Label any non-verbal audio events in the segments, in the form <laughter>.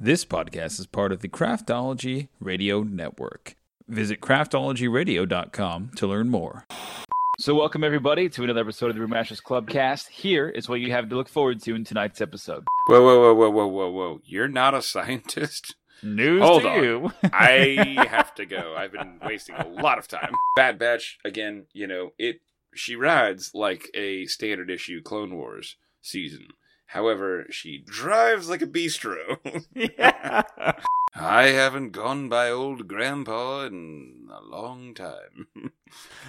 This podcast is part of the Craftology Radio Network. Visit craftologyradio.com to learn more. So, welcome everybody to another episode of the Brewmasters Clubcast. Here is what you have to look forward to in tonight's episode. Whoa, whoa, whoa, whoa, whoa, whoa, whoa! You're not a scientist. News Hold to on. you. <laughs> I <laughs> have to go. I've been wasting a lot of time. Bad Batch again. You know it. She rides like a standard issue Clone Wars season. However, she drives like a bistro. yeah. <laughs> <laughs> I haven't gone by old Grandpa in a long time.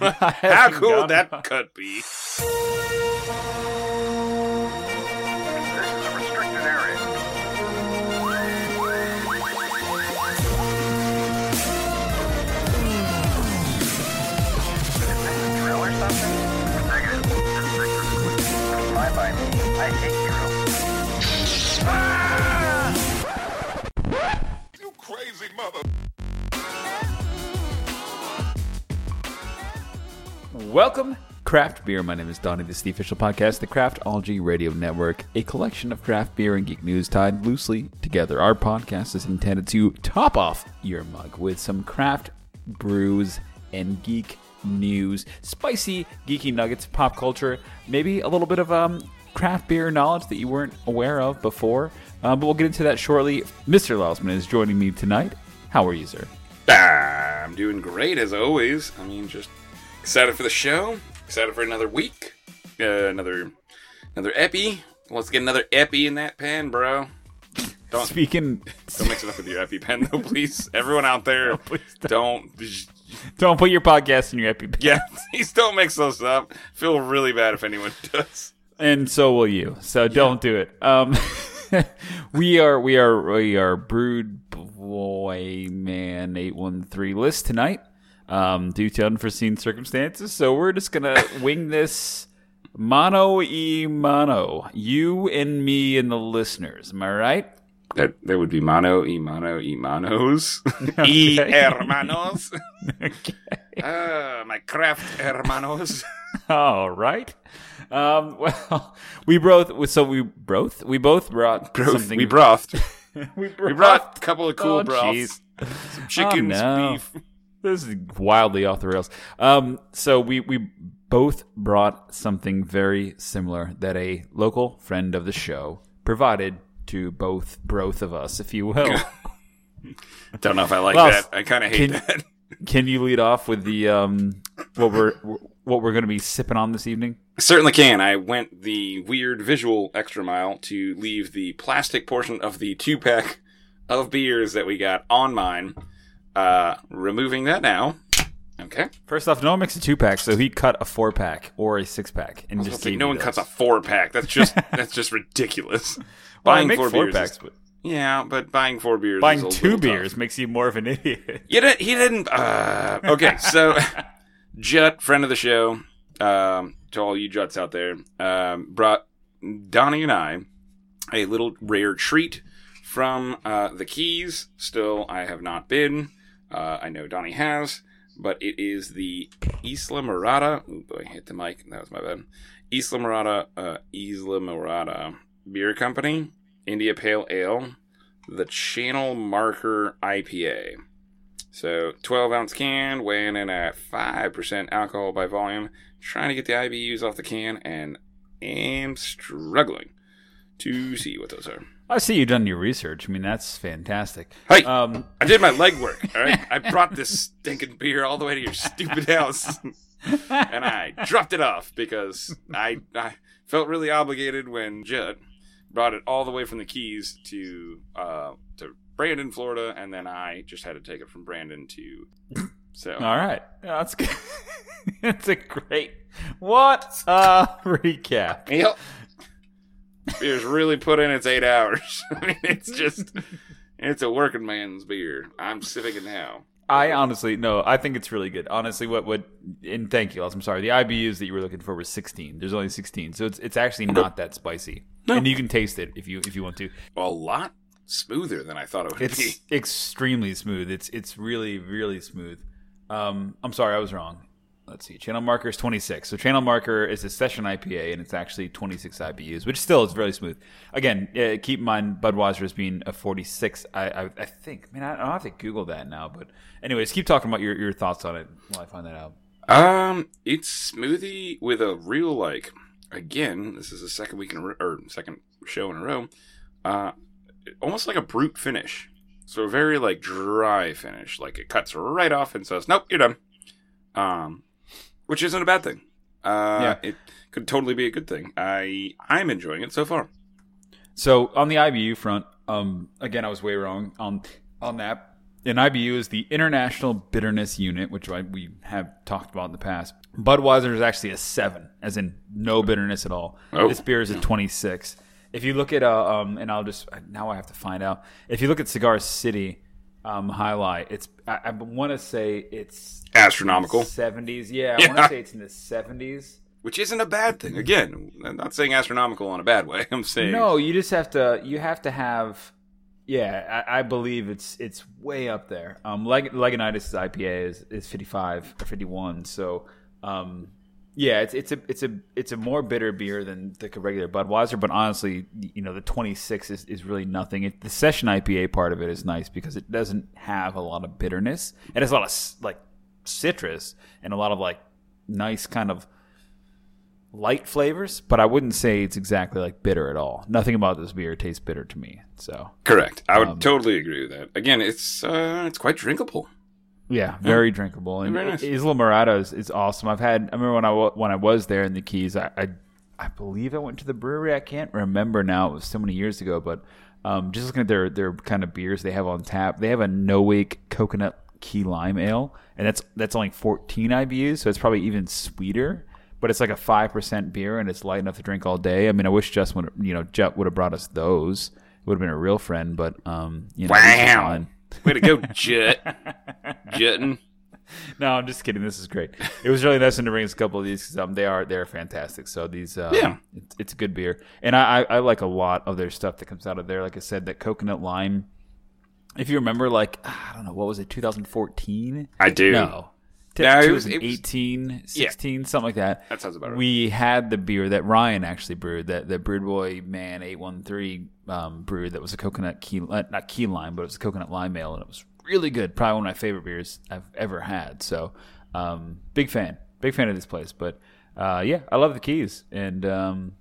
<laughs> How cool would that cut be? Welcome, Craft Beer. My name is Donnie. This is the official podcast, the Craft Craftology Radio Network, a collection of craft beer and geek news tied loosely together. Our podcast is intended to top off your mug with some craft brews and geek news, spicy, geeky nuggets, pop culture, maybe a little bit of um, craft beer knowledge that you weren't aware of before. Um, but we'll get into that shortly. Mr. Lausman is joining me tonight. How are you, sir? Ah, I'm doing great as always. I mean, just excited for the show. Excited for another week. Uh, another another epi. Let's get another epi in that pen, bro. Don't Speaking, don't mix it up with your epi pen, though, please. Everyone out there, <laughs> please don't. don't don't put your podcast in your epi. Yeah, <laughs> please don't mix those up. Feel really bad if anyone <laughs> does. and so will you. So don't do it. Um, <laughs> we are we are we are brood boy man eight one three list tonight. Um, due to unforeseen circumstances, so we're just gonna <coughs> wing this mono e mono. You and me and the listeners. Am I right? That that would be mano e mano e manos <laughs> e hermanos. <laughs> Ah, my craft hermanos. All right. Um, <laughs> well, we both so we both we both brought something. we brothed. <laughs> we We brought a couple of cool Oh, broths. Some chicken, Oh, no. beef. This is wildly off the rails. Um, so we we both brought something very similar that a local friend of the show provided to both both of us, if you will. <laughs> Don't know if I like Well, that. I kind of hate can- that. Can you lead off with the um what we're what we're going to be sipping on this evening? Certainly can. I went the weird visual extra mile to leave the plastic portion of the two pack of beers that we got on mine. Uh, removing that now. Okay. First off, no one makes a two pack, so he cut a four pack or a six pack and just gave no one those. cuts a four pack. That's just <laughs> that's just ridiculous. Well, buying four, four beers. packs, is- but yeah, but buying four beers. is buying a two little tough. beers makes you more of an idiot. You didn't, he didn't. Uh, okay, so <laughs> Jut, friend of the show, um, to all you Juts out there, um, brought Donnie and I a little rare treat from uh, the Keys. Still, I have not been. Uh, I know Donnie has, but it is the Islamorada. Oh boy, hit the mic. That was my bad. Islamorada, uh, Islamorada Beer Company, India Pale Ale, the Channel Marker IPA. So 12 ounce can, weighing in at 5% alcohol by volume. Trying to get the IBUs off the can and am struggling to see what those are. I see you've done your research. I mean, that's fantastic. Hey, Um, I did my legwork, all right? <laughs> I brought this stinking beer all the way to your stupid house. <laughs> and I dropped it off because I, I felt really obligated when Judd brought it all the way from the Keys to uh, to Brandon, Florida, and then I just had to take it from Brandon to. So All right, Yeah, that's good. <laughs> It's a great what a recap. Yep. Beer's really put in its eight hours. <laughs> I mean, it's just, it's a working man's beer. I'm sipping it now. I honestly no, I think it's really good. Honestly, what what and thank you, I'm sorry. The IBUs that you were looking for was 16. There's only 16, so it's it's actually not that spicy, and you can taste it if you if you want to. A lot smoother than I thought it would It's be. extremely smooth. It's it's really really smooth. Um, I'm sorry, I was wrong. let's see, channel marker is 26. So channel marker is a session IPA, and it's actually 26 IBUs, which still is really smooth. Again, uh, keep in mind Budweiser as being a 46. I, I, I think, man, I don't have to Google that now, but anyways, keep talking about your, your thoughts on it while I find that out. Um, it's smoothie with a real like. Again, this is the second week in a or second show in a row. Uh, almost like a brute finish. So very like dry finish. Like it cuts right off and says, "Nope, you're done." Um, which isn't a bad thing. Uh, Yeah. it could totally be a good thing. I I'm enjoying it so far. So on the IBU front, um, again, I was way wrong on on that. And IBU is the International Bitterness Unit, which I, we have talked about in the past. Budweiser is actually a seven, as in no bitterness at all. Oh. This beer is a twenty-six. If you look at, uh, um, and I'll just now I have to find out. If you look at Cigar City um, Jai Alai, it's I, I want to say it's Astronomical, seventies. Yeah, I want to say it's in the seventies. which isn't a bad thing. Again, I'm not saying astronomical in a bad way. I'm saying No, you just have to. You have to have. Yeah, I, I believe it's it's way up there. Um, Leg- Lagunitas IPA is, is fifty five or fifty one. So, um, yeah, it's it's a it's a it's a more bitter beer than the regular Budweiser. But honestly, you know, the twenty six is, is really nothing. It, the session IPA part of it is nice because it doesn't have a lot of bitterness. It has a lot of like citrus and a lot of like nice kind of light flavors, but I wouldn't say it's exactly like bitter at all. Nothing about this beer tastes bitter to me. So correct. I would Um, totally agree with that. Again, it's uh, it's quite drinkable. Yeah, very drinkable. And Very nice. Islamorada is, is awesome. I've had. I remember when I wa- when I was there in the Keys. I, I I believe I went to the brewery. I can't remember now. It was so many years ago. But um, just looking at their their kind of beers they have on tap, they have a no wake coconut key lime ale, and that's that's only 14 IBUs, so it's probably even sweeter. But it's like a five percent beer, and it's light enough to drink all day. I mean, I wish Just would you know Jet would have brought us those. It would have been a real friend, but um, you know, Wow. Way to go, Jet. Jetting. No, I'm just kidding. This is great. It was really nice to bring us a couple of these because um, they are they're fantastic. So these, uh, Yeah. it's, it's a good beer, and I, I I like a lot of their stuff that comes out of there. Like I said, that coconut lime. If you remember, like I don't know, what was it, 2014? I do. No, No, it was- it was- 2018, 16, something like that. That sounds about right. We had the beer that Ryan actually brewed, that that Brewed Boy Man eight one three um, brewed. That was a coconut key, uh, not key lime, but it was a coconut lime ale, and it was really good. Probably one of my favorite beers I've ever had. So, um, big fan, big fan of this place. But uh, yeah, I love the keys, and um,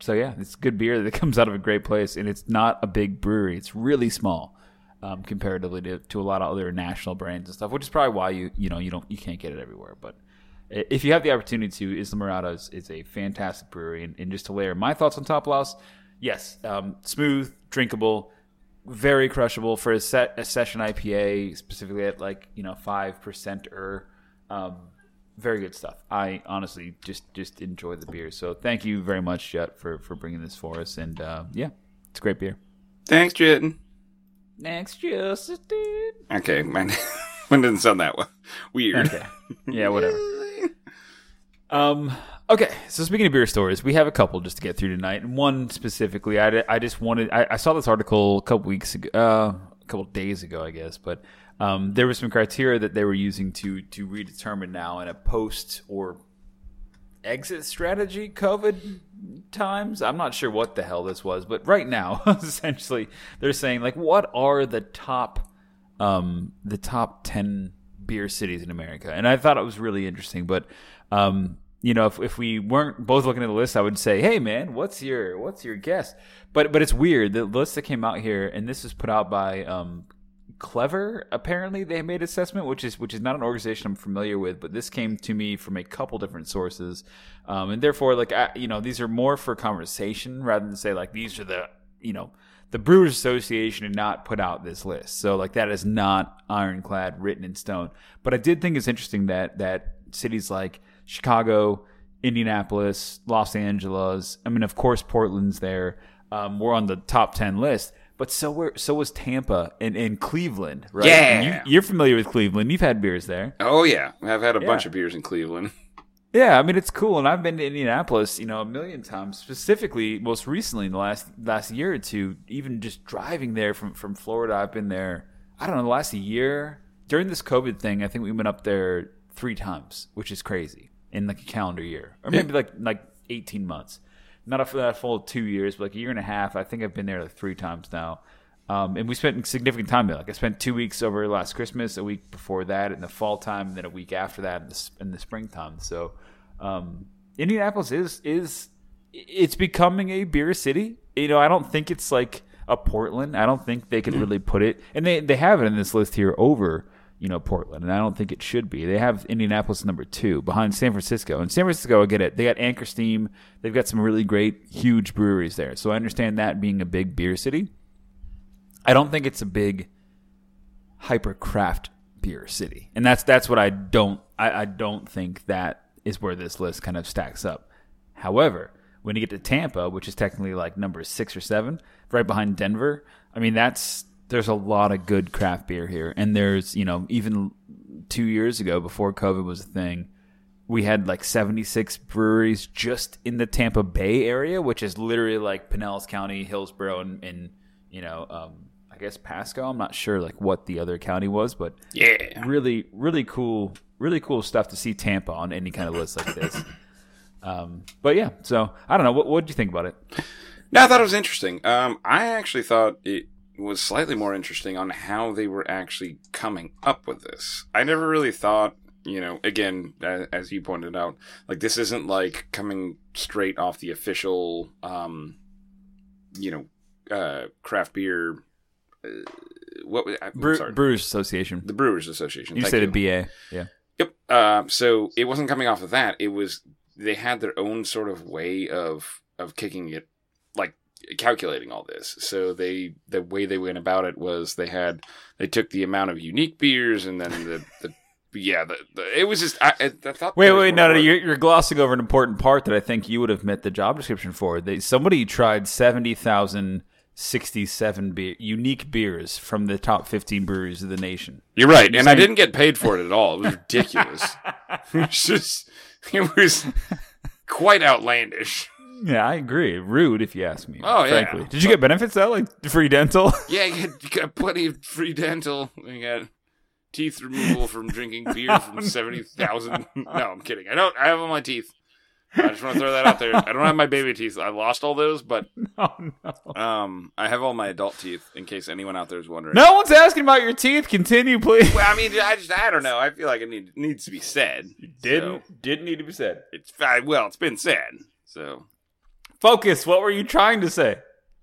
so yeah, it's good beer that <laughs> comes out of a great place, and it's not a big brewery. It's really small. Um, comparatively to, to a lot of other national brands and stuff, which is probably why you you know you don't you can't get it everywhere. But if you have the opportunity to, Islamorada is, is a fantastic brewery. And, and just to layer my thoughts on Top Louse, yes, um, smooth, drinkable, very crushable for a set a session IPA, specifically at like you know five percent or um, very good stuff. I honestly just just enjoy the beer. So thank you very much, Jet, for for bringing this for us. And uh, yeah, it's a great beer. Thanks, Jetting. Next, Justin. Okay, mine, <laughs> mine didn't sound that well. weird. Okay. Yeah, whatever. <laughs> Um. Okay. So speaking of beer stories, we have a couple just to get through tonight, and one specifically, I, I just wanted. I, I saw this article a couple weeks ago, uh, a couple days ago, I guess, but um, there was some criteria that they were using to to redetermine now in a post or exit strategy COVID times. I'm not sure what the hell this was, but right now, <laughs> essentially, they're saying like, what are the top, um, the top ten beer cities in America? And I thought it was really interesting, but, um, you know, if, if we weren't both looking at the list, I would say, "Hey, man, what's your what's your guess?" But but it's weird. The list that came out here, and this was put out by um, Clever. Apparently, they made assessment, which is which is not an organization I'm familiar with, but this came to me from a couple different sources, um, and therefore, like I, you know, these are more for conversation rather than say like these are the you know the Brewers Association did not put out this list, so like that is not ironclad written in stone. But I did think it's interesting that that cities like Chicago, Indianapolis, Los Angeles. I mean, of course, Portland's there. Um, we're on the top ten list, but so were so was Tampa and, and Cleveland, right? Yeah. you, you're familiar with Cleveland. You've had beers there. Oh yeah, I've had a bunch of beers in Cleveland. <laughs> Yeah, I mean it's cool, and I've been to Indianapolis, you know, a million times. Specifically, most recently in the last last year or two, even just driving there from from Florida, I've been there. I don't know, the last year during this COVID thing. I think we went up there three times, which is crazy in like a calendar year, or maybe like like eighteen months. Not a, not a full two years, but like a year and a half. I think I've been there like three times now. Um, and we spent significant time there. Like I spent two weeks over last Christmas, a week before that in the fall time, and then a week after that in the, in the springtime. So um, Indianapolis is is it's becoming a beer city. You know, I don't think it's like a Portland. I don't think they could really put it, and they they have it in this list here over you know Portland, and I don't think it should be. They have Indianapolis number two behind San Francisco, and San Francisco, I get it. They got Anchor Steam. They've got some really great, huge breweries there. So I understand that being a big beer city. I don't think it's a big hyper craft beer city, and that's that's what I don't I, I don't think that is where this list kind of stacks up. However, when you get to Tampa, which is technically like number six or seven, right behind Denver, I mean that's there's a lot of good craft beer here, and there's you know even two years ago before COVID was a thing. We had like 76 breweries just in the Tampa Bay area, which is literally like Pinellas County, Hillsborough, and, and you know, um, I guess Pasco. I'm not sure like what the other county was, but Yeah. really, really cool, really cool stuff to see Tampa on any kind of list like this. Um, but yeah, so I don't know. What what did you think about it? No, I thought it was interesting. Um, I actually thought it was slightly more interesting on how they were actually coming up with this. I never really thought, you know, again, as you pointed out, like this isn't like coming straight off the official, um, you know, uh, craft beer. Uh, what? was- Bre- Brewers Association. the Brewers Association. You Thank said a BA. Yeah. Yep. Uh, so it wasn't coming off of that. It was they had their own sort of way of of kicking it, calculating all this. So they the way they went about it was they had they took the amount of unique beers and then the the yeah the, the it was just I, I, thought Wait, wait, no, no, you're, you're glossing over an important part that I think you would have met the job description for. They, somebody tried 70,067 beer, unique beers from the top 15 breweries of the nation. You're right, and I didn't get paid for it at all. It was ridiculous. <laughs> it was just it was quite outlandish. Yeah, I agree. Rude, if you ask me. Oh, yeah. frankly. Did you get benefits though, like free dental? <laughs> Yeah, you got, you got plenty of free dental. You got teeth removal from drinking <laughs> beer from seventy thousand. No, I'm kidding. I don't. I have all my teeth. I just want to throw that out there. I don't have my baby teeth. I lost all those, but <laughs> oh no. um, I have all my adult teeth. In case anyone out there is wondering. No one's asking about your teeth. Continue, please. Well, I mean, I just I don't know. I feel like it need, needs to be said. So, didn't need to be said. it's well, it's been said. So Focus. What were you trying to say?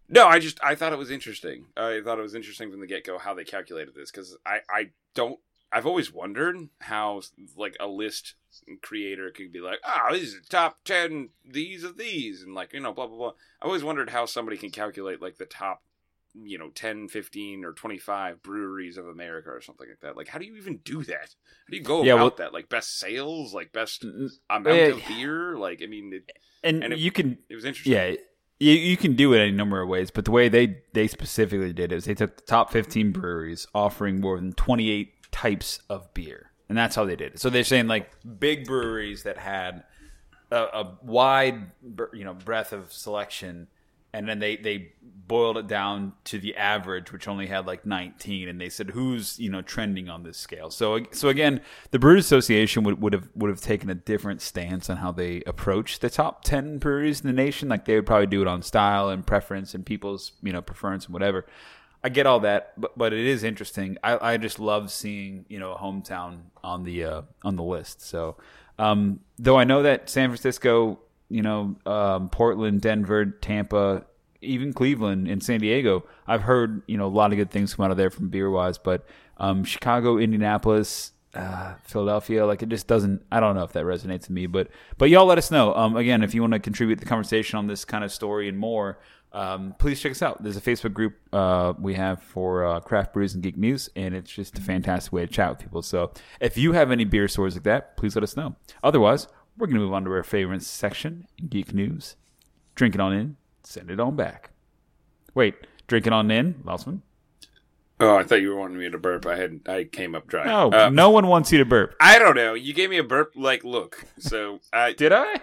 No, I just I thought it was interesting. I thought it was interesting from the get go how they calculated this because I I don't I've always wondered how like a list creator could be like oh these are top ten these of these and like you know blah blah blah. I always wondered how somebody can calculate like the top you know 10 15 or 25 breweries of america or something like that like how do you even do that how do you go Yeah, about well- that like best sales like best amount of beer like i mean it, And, And it- you can it was interesting Yeah, you, you can do it any number of ways, but the way they they specifically did it is they took the top 15 breweries offering more than 28 types of beer, and that's how they did it. So they're saying like big breweries that had a, a wide you know breadth of selection, and then they they boiled it down to the average, which only had like 19, and they said who's you know trending on this scale. So so again, the Brewers Association would, would have would have taken a different stance on how they approach the top 10 breweries in the nation. Like they would probably do it on style and preference and people's you know preference and whatever. I get all that, but but it is interesting. I, I just love seeing you know a hometown on the uh, on the list. So um, though I know that San Francisco, you know, um, Portland, Denver, Tampa, even Cleveland and San Diego, I've heard you know a lot of good things come out of there from beer wise. But um, Chicago, Indianapolis, uh, Philadelphia, like it just doesn't. I don't know if that resonates with me, but but y'all let us know. Um, again, if you want to contribute the conversation on this kind of story and more, um, please check us out. There's a Facebook group uh, we have for uh, craft brews and geek news, and it's just a fantastic way to chat with people. So if you have any beer stories like that, please let us know. Otherwise, we're going to move on to our favorite section, geek news. Drink it on in, send it on back. Wait, drink it on in, Lausman? oh i thought you were wanting me to burp i had i came up dry No, Uh, no one wants you to burp. I don't know. You gave me a burp like look. So I <laughs> Did I?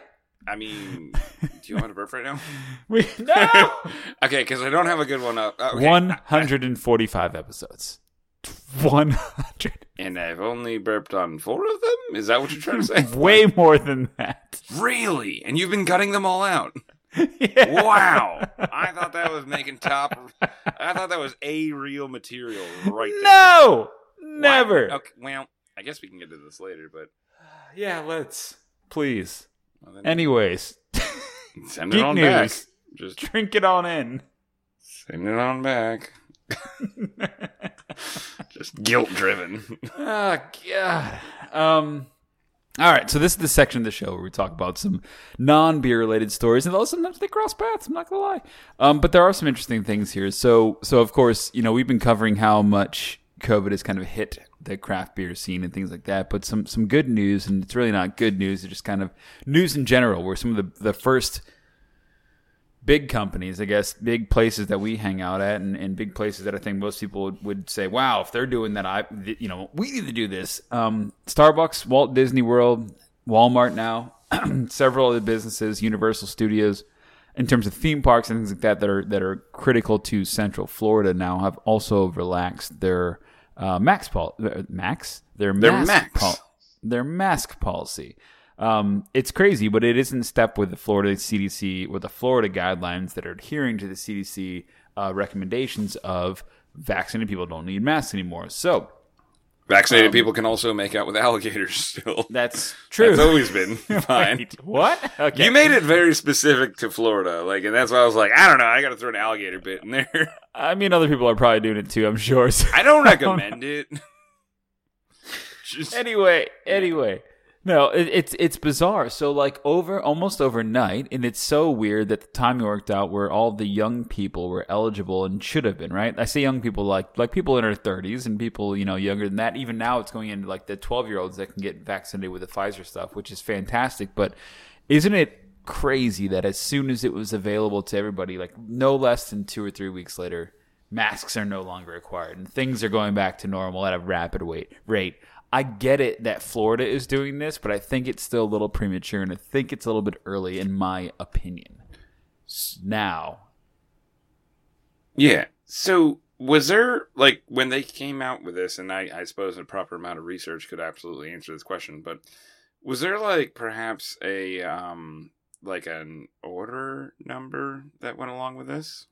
I mean, do you want to burp right now? <laughs> We, no. <laughs> okay, because I don't have a good one up. Uh, okay. 145 episodes. One hundred. And I've only burped on four of them? Is that what you're trying to say? <laughs> Way more than that. Really? And you've been cutting them all out? <laughs> Yeah. Wow. I thought that was making top. I thought that was a real material right there. No, never. Okay, well, I guess we can get to this later, but Yeah, let's please. well, then Anyways, <laughs> send it on news. back. Just drink it on in. send it on back. <laughs> Just guilt driven. Oh <laughs> God. Um. All right, so this is the section of the show where we talk about some non-beer related stories, and sometimes they cross paths. I'm not gonna lie, um, but there are some interesting things here. So, so of course, you know, we've been covering how much COVID has kind of hit the craft beer scene and things like that. But some some good news, and it's really not good news. It's just kind of news in general, where some of the the first big companies, I guess, big places that we hang out at, and, and big places that I think most people would, would say, "Wow, if they're doing that, I, you know, we need to do this." Um, Starbucks, Walt Disney World, Walmart now, <clears throat> several other businesses, Universal Studios, in terms of theme parks and things like that that are that are critical to Central Florida now have also relaxed their uh, max pol- uh, max their Their mask max. pol- their mask policy. Um, it's crazy, but it is in step with the Florida CDC, with the Florida guidelines that are adhering to the CDC uh, recommendations of vaccinated people don't need masks anymore. So Vaccinated Um, people can also make out with alligators still. <laughs> that's true. That's <laughs> always been <laughs> fine. Wait, what? Okay. You made it very specific to Florida, like, and that's why I was like, I don't know, I got to throw an alligator bit in there. I mean, other people are probably doing it too. I'm sure. So- I don't recommend it. Just, anyway, anyway, no, it, it's it's bizarre. So like over almost overnight, and it's so weird that the timing worked out where all the young people were eligible and should have been. Right? I say young people like like people in their 30s and people you know younger than that. Even now, it's going into like the 12 year olds that can get vaccinated with the Pfizer stuff, which is fantastic. But isn't it? Crazy that as soon as it was available to everybody, like no less than two or three weeks later, masks are no longer required and things are going back to normal at a rapid wait, rate. I get it that Florida is doing this, but I think it's still a little premature and I think it's a little bit early in my opinion. Now, yeah. So, was there, like, when they came out with this, and I, I suppose a proper amount of research could absolutely answer this question, but was there, like, perhaps a, um, like an order number that went along with this?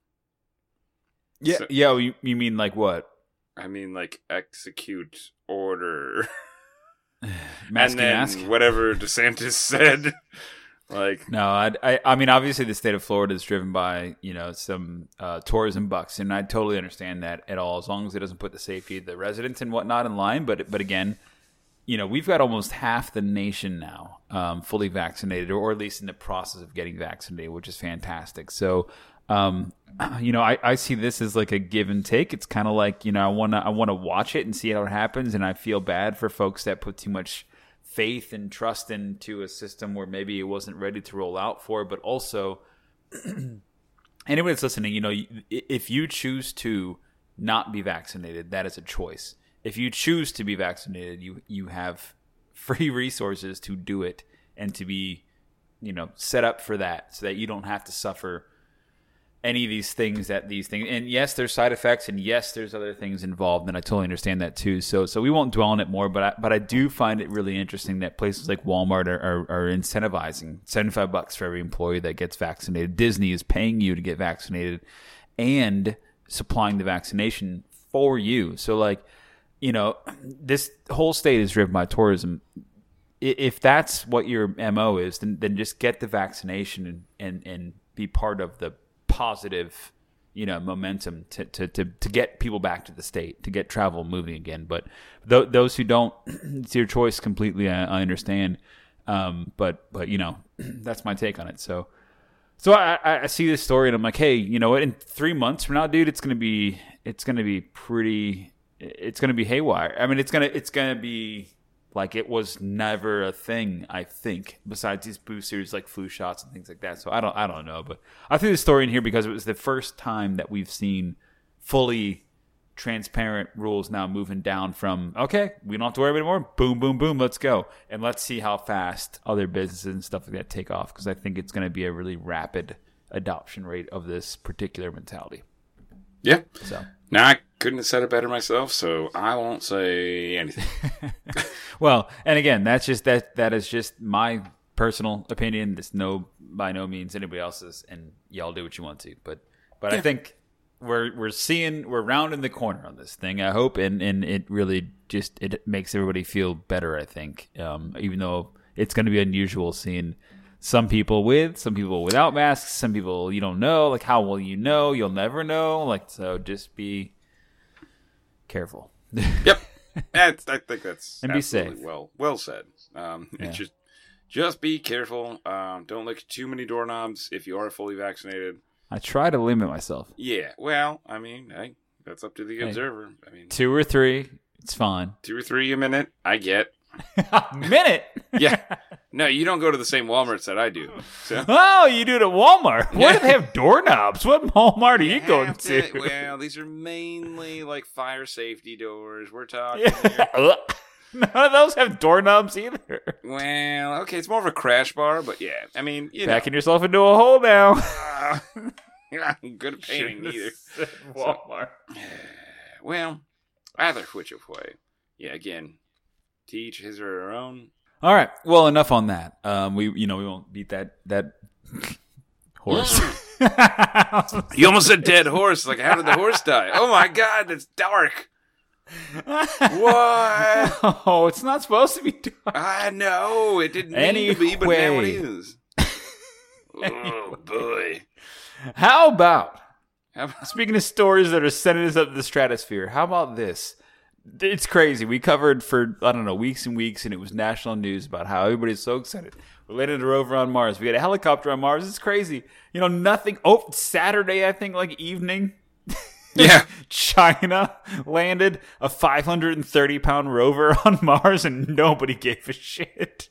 yeah, So- yeah, you, you mean like what? I mean, like, execute order. <sighs> Mask and then mask? whatever <laughs> DeSantis said. Like, No, I, I, I mean, obviously, the state of Florida is driven by you know some uh, tourism bucks, and I totally understand that at all, as long as it doesn't put the safety of the residents and whatnot in line. But but again, you know, we've got almost half the nation now um, fully vaccinated, or at least in the process of getting vaccinated, which is fantastic. So. Um, <clears throat> you know, I, I see this as like a give and take. It's kind of like you know, I want to I want to watch it and see how it happens, and I feel bad for folks that put too much faith and trust into a system where maybe it wasn't ready to roll out for, but also <clears throat> anyone that's listening, you know, if you choose to not be vaccinated, that is a choice. If you choose to be vaccinated, you you have <laughs> free resources to do it and to be, you know, set up for that so that you don't have to suffer any of these things that these things and yes there's side effects and yes there's other things involved and I totally understand that too. So so we won't dwell on it more but I, but I do find it really interesting that places like Walmart are, are, are incentivizing 75 bucks for every employee that gets vaccinated. Disney is paying you to get vaccinated and supplying the vaccination for you. So like you know this whole state is driven by tourism. If that's what your mo is then then just get the vaccination and and, and be part of the positive you know momentum to, to, to, to get people back to the state to get travel moving again but th- those who don't <clears throat> it's your choice completely i, I understand um, but but you know <clears throat> that's my take on it so so I, I see this story and I'm like, hey, you know what? In three months from now, dude, it's gonna be it's gonna be pretty. It's gonna be haywire. I mean, it's gonna it's gonna be like it was never a thing. I think besides these boosters like flu shots and things like that. So I don't I don't know, but I threw the story in here because it was the first time that we've seen fully transparent rules now moving down from okay, we don't have to worry about it anymore. Boom, boom, boom, let's go, and let's see how fast other businesses and stuff like that take off because I think it's going to be a really rapid adoption rate of this particular mentality. yeah. So Now, I couldn't have said it better myself, so I won't say anything. <laughs> Well, and again, that's just that that is just my personal opinion. It's no by no means anybody else's, and y'all do what you want to. But but I think we're we're seeing we're rounding the corner on this thing. I hope, and and it really just it makes everybody feel better. I think, um, even though it's going to be unusual seeing some people with, some people without masks, some people you don't know. Like how will you know? You'll never know. Like so, just be careful. <laughs> Yep. That's, I think that's <laughs> And be absolutely safe. Well, well said. Um, Yeah. Just, just be careful. Um, don't lick too many doorknobs if you are fully vaccinated. I try to limit myself. Yeah. Well, I mean, hey, that's up to the observer. I mean, Two or three, it's fine. two or three a minute, I get. <laughs> minute. Yeah. <laughs> no, you don't go to the same Walmarts that I do. So. Oh, you do it at Walmart. <laughs> What do they have doorknobs? What Walmart are you going Have to? Well, these are mainly like fire safety doors. We're talking. Yeah. None of those have doorknobs either. Well, okay, it's more of a crash bar, but yeah, I mean, you Backing yourself into a hole now. know, you're not good at painting either. Walmart. <sighs> Well, either which of way. Yeah, again, teach his or her own. All right. Well, enough on that. Um, we, you know, we won't beat that that <laughs> horse. You almost said dead horse. Like, how did the horse die? Oh my god, that's dark. What? <laughs> oh, it's not supposed to be dark. I know it didn't mean to be, but now it Anyway. is. <laughs> oh boy. How about How about- Speaking of stories that are sending us up to the stratosphere, how about this? It's crazy. We covered for I don't know weeks and weeks, and it was national news about how everybody's so excited. We landed a rover on Mars. We had a helicopter on Mars. It's crazy. You know, nothing. Oh, Saturday, I think, like evening, <laughs> Yeah. China landed a 530 pound rover on Mars, and nobody gave a shit.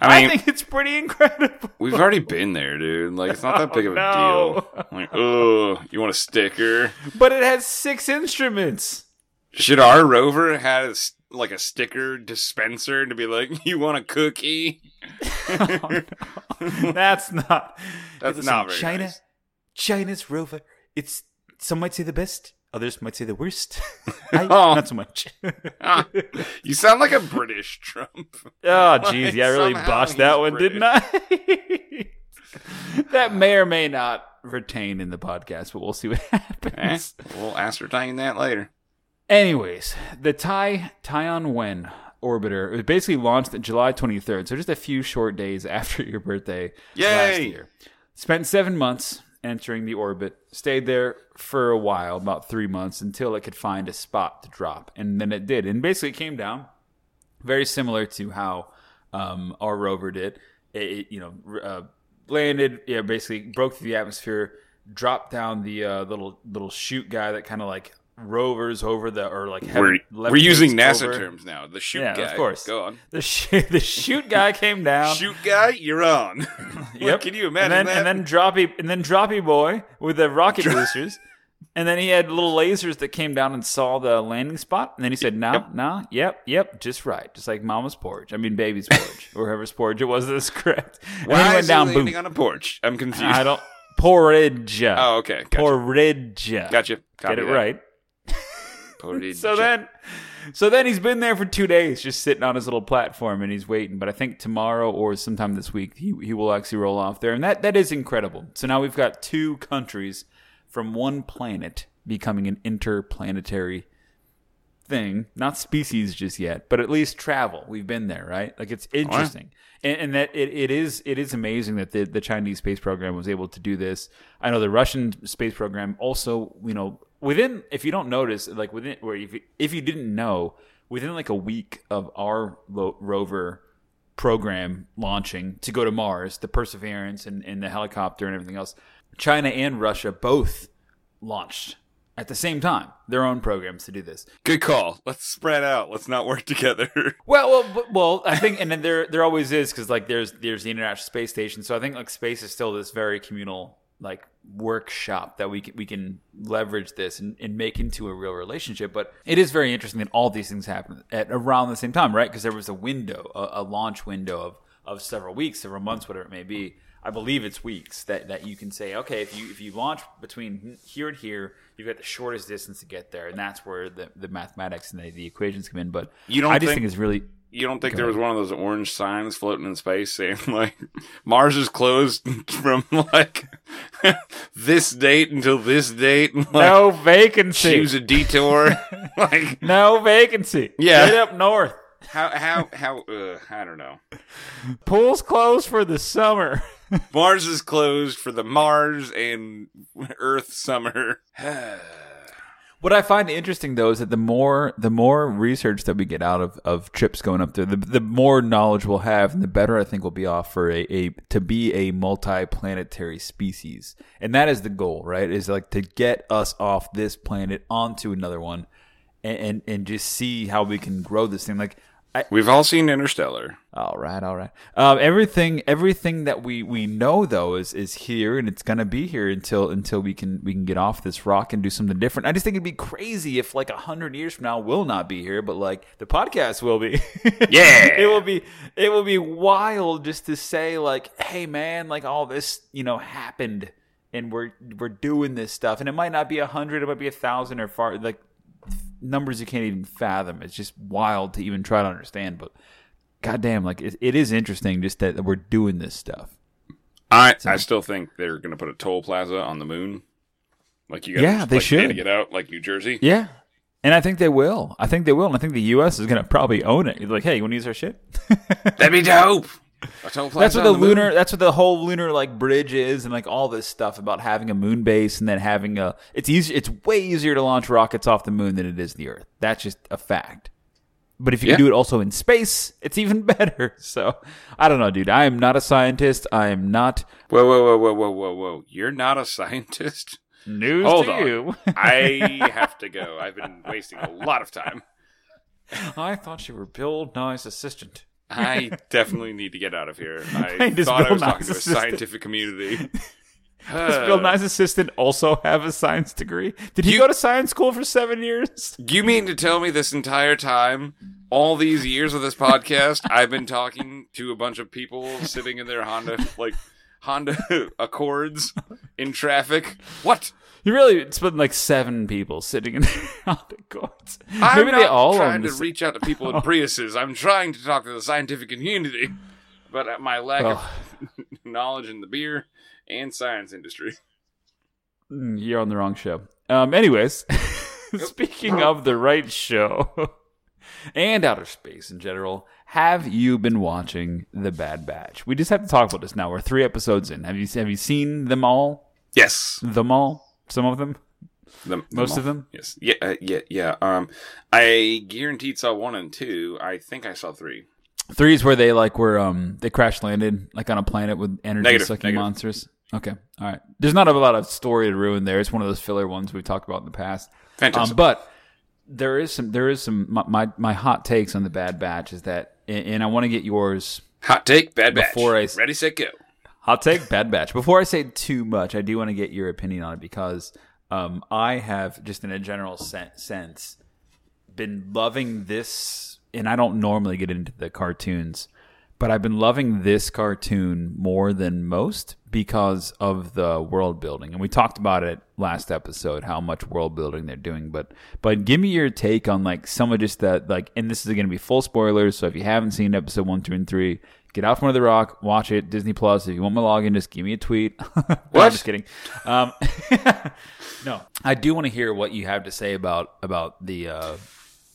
I mean, I think it's pretty incredible. we've already been there, dude. Like, it's not that big of a <laughs> Oh, deal. Like, oh, you want a sticker? But it has six instruments. Should our rover have like a sticker dispenser to be like, you want a cookie? <laughs> That's not. That's Listen, not very China. nice. China's rover. It's some might say the best, others might say the worst. <laughs> I, Oh. Not so much. Ah, you sound like a British Trump. <laughs> oh, jeez, yeah, I really botched that one, didn't I? that may or may not retain in the podcast, but we'll see what Eh, happens. we'll ascertain that later. Anyways, the Tai Tianwen orbiter it was basically launched July 23rd, so just a few short days <laughs> after your birthday last year. Spent seven months entering the orbit, stayed there for a while, about three months, until it could find a spot to drop, and then it did, and basically it came down very similar to how um, our rover did. It, it, you know, uh, landed, yeah, basically broke through the atmosphere, dropped down the uh, little little chute guy that kind of like rovers over the or like We're, we're using NASA over. terms now. The shoot Yeah, guy. of course. Go on. The sh- <laughs> the chute guy came down. Shoot guy, you're on. <laughs> Yep. Can you imagine and then, that? And then droppy and then droppy boy with the rocket <laughs> boosters. And then he had little lasers that came down and saw the landing spot. And then he said, "No, Yep. no, yep, yep, just right, just like Mama's porch. I mean, baby's porch, or whoever's porch it was. That's correct." And Why he went down. he Boom. on a porch? I'm confused. I don't. Porridge. Oh, okay. Gotcha. Porridge. Gotcha. Get Copy it that. right. <laughs> So then, so then he's been there for two days, just sitting on his little platform, and he's waiting. But I think tomorrow or sometime this week, he he will actually roll off there, and that that is incredible. So now we've got two countries from one planet becoming an interplanetary thing, not species just yet, but at least travel. We've been there, right? Like it's interesting, and, and that it, it is it is amazing that the the Chinese space program was able to do this. I know the Russian space program also, you know, within if you don't notice, like within where if you, if you didn't know, within like a week of our lo- rover program launching to go to Mars, the Perseverance and, and the helicopter and everything else, China and Russia both launched at the same time their own programs to do this. Good call. Let's spread out. Let's not work <laughs> together. Well, well, well, I think, and then there there always is because like there's there's the International Space Station, so I think like space is still this very communal like workshop that we can we can leverage this and, and make into a real relationship. But it is very interesting that all these things happen at around the same time, right? Because there was a window, a, a launch window of of several weeks, several months, whatever it may be. I believe it's weeks that, that you can say, okay, if you if you launch between here and here, you've got the shortest distance to get there, and that's where the, the mathematics and the, the equations come in. But You don't I just think- think it's really You don't think there was one of those orange signs floating in space saying like Mars is closed <laughs> from like <laughs> this date until this date? <laughs> Like, no vacancy, choose a detour. <laughs> like no vacancy. Yeah. get up north. how how how? Uh, I don't know. Pool's closed for the summer. Mars is closed for the Mars and Earth summer. <sighs> <sighs> <sighs> What I find interesting though is that the more the more research that we get out of, of trips going up there, the, the more knowledge we'll have, and the better I think we'll be off for a, a to be a multi-planetary species, and that is the goal, right? Is like to get us off this planet onto another one, and and, and just see how we can grow this thing. Like I, We've all seen Interstellar. all right, all right. Um, everything, everything that we, we know though is, is here, and it's gonna be here until until we can we can get off this rock and do something different. I just think it'd be crazy if like a hundred years from now we'll not be here, but like the podcast will be. <laughs> Yeah. it will be it will be wild just to say like, hey man, like all this you know happened, and we're we're doing this stuff, and it might not be a hundred, it might be a thousand or far like numbers you can't even fathom. It's just wild to even try to understand, but goddamn, like it, it is interesting just that we're doing this stuff. I I still think they're going to put a toll plaza on the moon. Like you, gotta, Yeah, they like, should. get out, like New Jersey. Yeah. And I think they will. I think they will. And I think the U.S. is going to probably own it. Like, hey, you want to use our shit? <laughs> That'd be dope. That's what the moon. lunar. That's what the whole lunar like bridge is, and like all this stuff about having a moon base and then having a. It's easy. It's way easier to launch rockets off the moon than it is the Earth. That's just a fact. But if you Yeah. can do it also in space, it's even <laughs> better. So I don't know, dude. I am not a scientist. I am not Whoa, whoa, whoa, whoa, whoa, whoa, whoa! You're not a scientist. news Hold to on. you. <laughs> I have to go. I've been wasting a lot of time. I thought you were Bill Nye's assistant. I <laughs> definitely need to get out of here. <laughs> I does thought I Bill was talking Nye's to a assistant- scientific community. <laughs> Does Bill Nye's assistant also have a science degree? Did he You- go to science school for seven years? You mean to tell me this entire time, all these years of this podcast, I've been talking to a bunch of people sitting in their Honda, like Honda Accords in traffic? What? You really it's like seven people sitting in <laughs> on the courts. I'm Maybe not they all trying to reach out to people in <laughs> Priuses. I'm trying to talk to the scientific community, but uh, my lack Well. of <laughs> knowledge in the beer and science industry. Mm, You're on the wrong show. Um. Anyways, speaking of the right show and outer space in general, have you been watching The Bad Batch? We just have to talk about this now. We're three episodes in. Have you have you seen them all? Yes, Them all? Some of them? The- the Most of them? Yes. Yeah. Uh, yeah. Yeah. Um, I guaranteed saw one and two. I think I saw three. Three is where they like were um they crash landed like on a planet with energy Negative, sucking negative. monsters. Okay, all right. There's not a lot of story to ruin there. It's one of those filler ones we've talked about in the past. Fantastic. Um, but there is some there is some my my, my hot takes on the Bad Batch is that and, and I want to get yours. Hot take, bad batch. Before I- ready, set, go. Hot take, Bad Batch. Before I say too much, I do want to get your opinion on it because um, I have just in a general sen- sense been loving this, and I don't normally get into the cartoons, but I've been loving this cartoon more than most because of the world building. And we talked about it last episode how much world building they're doing. But but give me your take on like some of just that like, and this is going to be full spoilers. So if you haven't seen episode one, two, and three. Get out from under the rock, watch it, Disney Plus. If you want my login, just give me a tweet. <laughs> No, I'm What? just kidding. Um, <laughs> no, I do want to hear what you have to say about about the uh,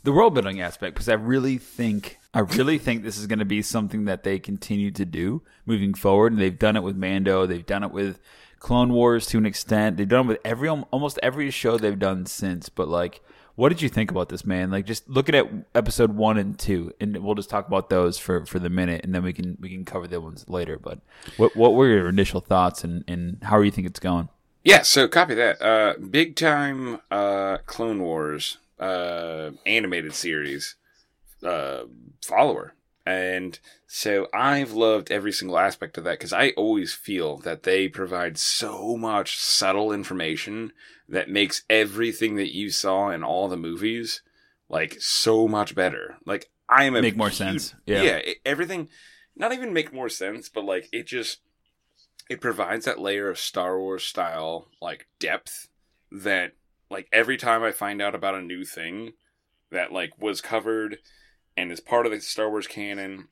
the world building aspect because I really think I really think this is going to be something that they continue to do moving forward. And they've done it with Mando. They've done it with Clone Wars to an extent. They've done it with every almost every show they've done since. But like, what did you think about this, man? Like, just looking at episode one and two, and we'll just talk about those for for the minute, and then we can we can cover the ones later. But what what were your initial thoughts, and and how you think it's going? Yeah, so copy that. Uh, big time uh, Clone Wars uh, animated series uh, follower. And so I've loved every single aspect of that because I always feel that they provide so much subtle information that makes everything that you saw in all the movies like so much better. Like I'm a Make more huge- sense. Yeah. yeah, it- everything not even make more sense, but like it just it provides that layer of Star Wars style like depth that like every time I find out about a new thing that like was covered and is part of the Star Wars canon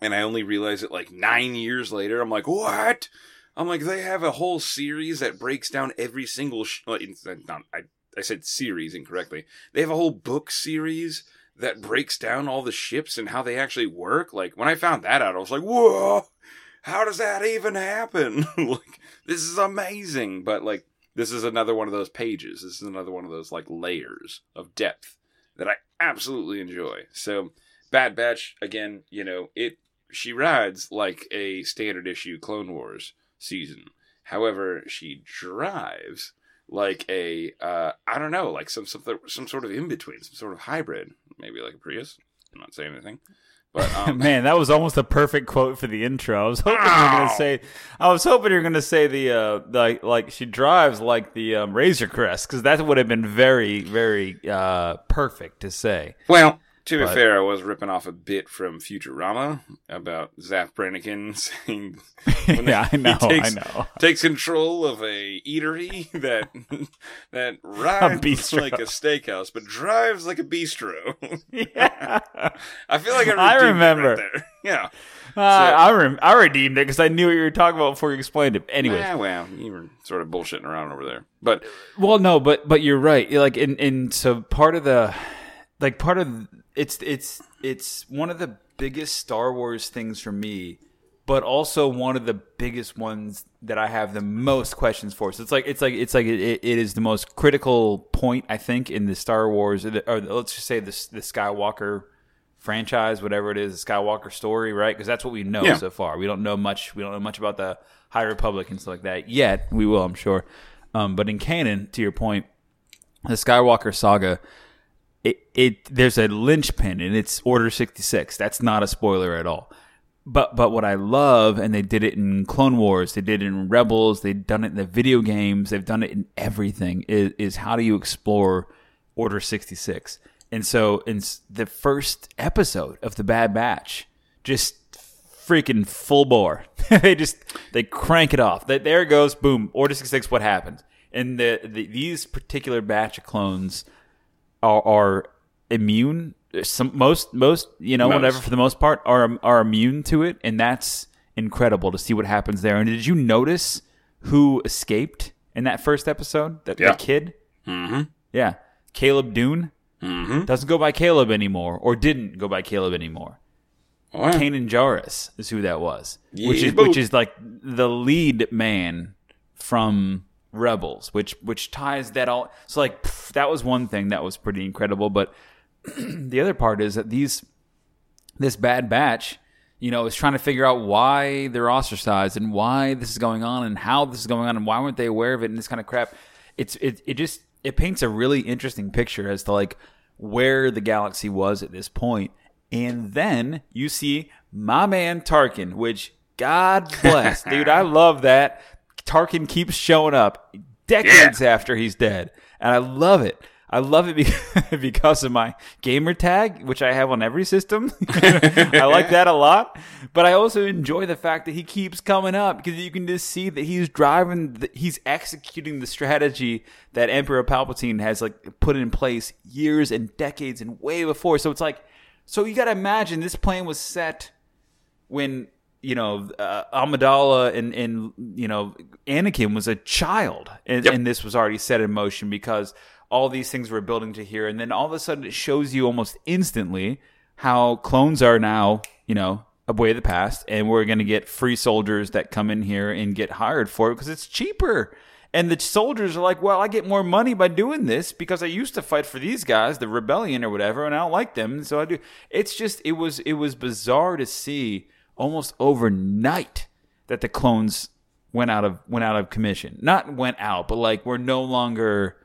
and I only realize it like 9 years later I'm like what I'm like they have a whole series that breaks down every single sh- not, I I said series incorrectly they have a whole book series that breaks down all the ships and how they actually work like when I found that out I was like whoa how does that even happen? <laughs> like, this is amazing. But like, this is another one of those pages. This is another one of those like layers of depth that I absolutely enjoy. So, Bad Batch again, you know, it she rides like a standard issue Clone Wars season. However, she drives like a uh, I don't know, like some some some sort of in between, some sort of hybrid, maybe like a Prius. I'm not saying anything. But <laughs> um, Man, that was almost a perfect quote for the intro. I was hoping you were going to say, I was hoping you were going to say the, uh, the, like she drives like the um, Razor Crest because that would have been very, very uh, perfect to say. Well, to be But- fair, I was ripping off a bit from Futurama about Zapp Brannigan <laughs> saying <laughs> yeah, I know, takes, I know. takes control of a eatery <laughs> that that rides bistro. like a steakhouse but drives like a bistro. yeah. I feel like I, I remember. right there. Yeah. Uh, I, rem- I redeemed it because I knew what you were talking about before you explained it. Anyway, Ah, well, you were sort of bullshitting around over there, but Well, no, but but you're right. Like in in so part of the like part of it's it's it's one of the biggest Star Wars things for me, but also one of the biggest ones that I have the most questions for. So it's like it's like it's like it, it is the most critical point I think in the Star Wars or, the, or let's just say the the Skywalker franchise, whatever it is, the Skywalker story, right? Because that's what we know Yeah. so far. We don't know much. We don't know much about the High Republic and stuff like that yet. We will, I'm sure. Um, but in canon, to your point, the Skywalker saga, it, it there's a linchpin and it's Order 66. That's not a spoiler at all. But but what I love, and they did it in Clone Wars, they did it in Rebels, they've done it in the video games, they've done it in everything. Is, is how do you explore Order 66? And so in the first episode of the Bad Batch, just freaking full bore. <laughs> they just they crank it off. That there it goes, boom, Order 66. What happens? And the, the these particular batch of clones are, are immune. Some most most you know Most. whatever for the most part are are immune to it, and that's incredible to see what happens there. And did you notice who escaped in that first episode? That Yeah. the kid. mm-hmm. Yeah, Caleb Dume Mm-hmm. doesn't go by Caleb anymore, or didn't go by Caleb anymore. Yeah. Kanan Jarrus is who that was, which is boop. which is like the lead man from Rebels, which which ties that all. So like pff, that was one thing that was pretty incredible, but <clears throat> the other part is that these this bad batch, you know, is trying to figure out why they're ostracized and why this is going on and how this is going on and why weren't they aware of it and this kind of crap. It's it it just it paints a really interesting picture as to like where the galaxy was at this point. And then you see my man Tarkin, which God bless, <laughs> dude. I love that. Tarkin keeps showing up decades after he's dead. And I love it. I love it because, <laughs> because of my gamer tag, which I have on every system. <laughs> I like that a lot. But I also enjoy the fact that he keeps coming up because you can just see that he's driving, the, he's executing the strategy that Emperor Palpatine has like put in place years and decades and way before. So it's like, so you got to imagine this plan was set when you know uh, Amidala and and you know Anakin was a child, and, Yep. and this was already set in motion because all these things were building to here, and then all of a sudden it shows you almost instantly how clones are now you know a way of the past, and we're going to get free soldiers that come in here and get hired for it because it's cheaper. And the soldiers are like, well, I get more money by doing this because I used to fight for these guys, the rebellion or whatever, and I don't like them, so I do. It's just, it was, it was bizarre to see almost overnight that the clones went out of went out of commission. Not went out, but like we're no longer,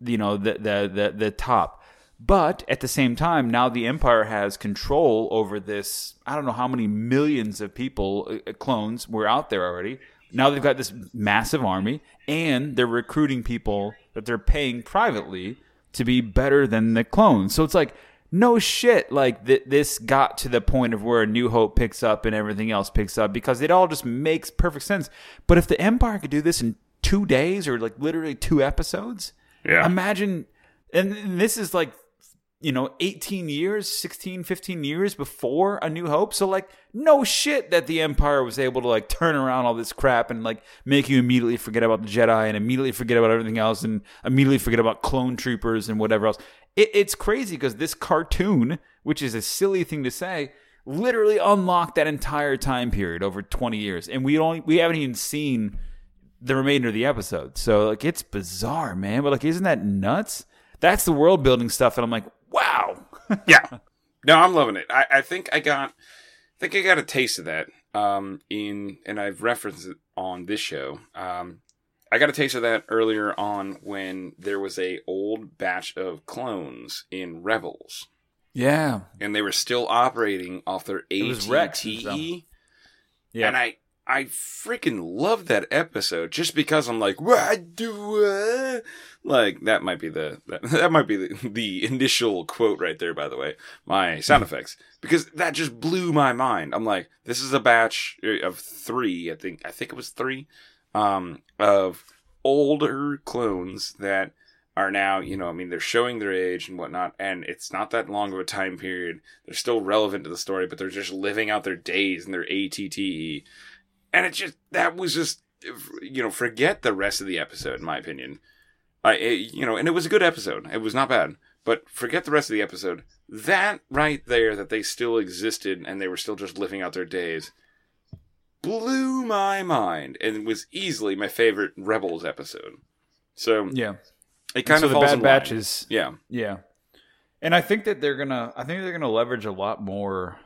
you know, the the the, the top. But at the same time, now the Empire has control over this. I don't know how many millions of people, uh, clones, were out there already. Now they've got this massive army, and they're recruiting people that they're paying privately to be better than the clones. So it's like no shit, like th- this got to the point of where A New Hope picks up and everything else picks up because it all just makes perfect sense. But if the Empire could do this in two days or like literally two episodes, Yeah. imagine. And this is like, you know, 18 years, 16, 15 years before A New Hope. So, like, no shit that the Empire was able to, like, turn around all this crap and, like, make you immediately forget about the Jedi and immediately forget about everything else and immediately forget about clone troopers and whatever else. It, it's crazy because this cartoon, which is a silly thing to say, literally unlocked that entire time period over 20 years. And we only, we haven't even seen the remainder of the episode. So like it's bizarre, man. But like, isn't that nuts? That's the world building stuff, and I'm like, wow. <laughs> yeah. No, I'm loving it. I, I think I got I think I got a taste of that. Um in and I've referenced it on this show. Um I got a taste of that earlier on when there was a old batch of clones in Rebels. Yeah, And they were still operating off their. ATTE. yeah. And I I freaking love that episode just because I'm like, what do I? Like that might be the that, <laughs> that might be the, the initial quote right there. By the way, my sound <laughs> effects because that just blew my mind. I'm like, this is a batch uh, of three. I think I think it was three um, of older clones that are now, you know, I mean, they're showing their age and whatnot, and it's not that long of a time period. They're still relevant to the story, but they're just living out their days and their ATTE. And it just, that was just, you know, forget the rest of the episode, in my opinion. I, you know, and it was a good episode. It was not bad, but forget the rest of the episode. That right there, that they still existed and they were still just living out their days, blew my mind and was easily my favorite Rebels episode. So yeah. it kind so of the Bad in Batch line. is yeah, yeah, and I think that they're gonna. I think they're gonna leverage a lot more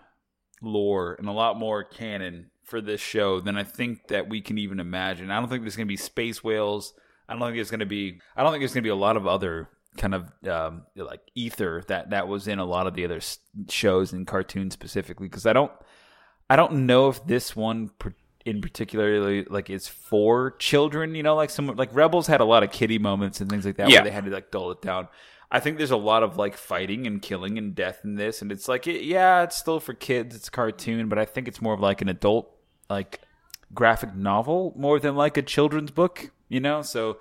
lore and a lot more canon for this show than I think that we can even imagine. I don't think there's gonna be space whales. I don't think there's gonna be. I don't think there's gonna be a lot of other kind of um, like ether that that was in a lot of the other shows and cartoons specifically because I don't. I don't know if this one in particularly like is for children. You know, like some like Rebels had a lot of kiddie moments and things like that Yeah. where they had to like dull it down. I think there's a lot of like fighting and killing and death in this, and it's like it, yeah, it's still for kids. It's a cartoon, but I think it's more of like an adult like graphic novel more than like a children's book. You know, so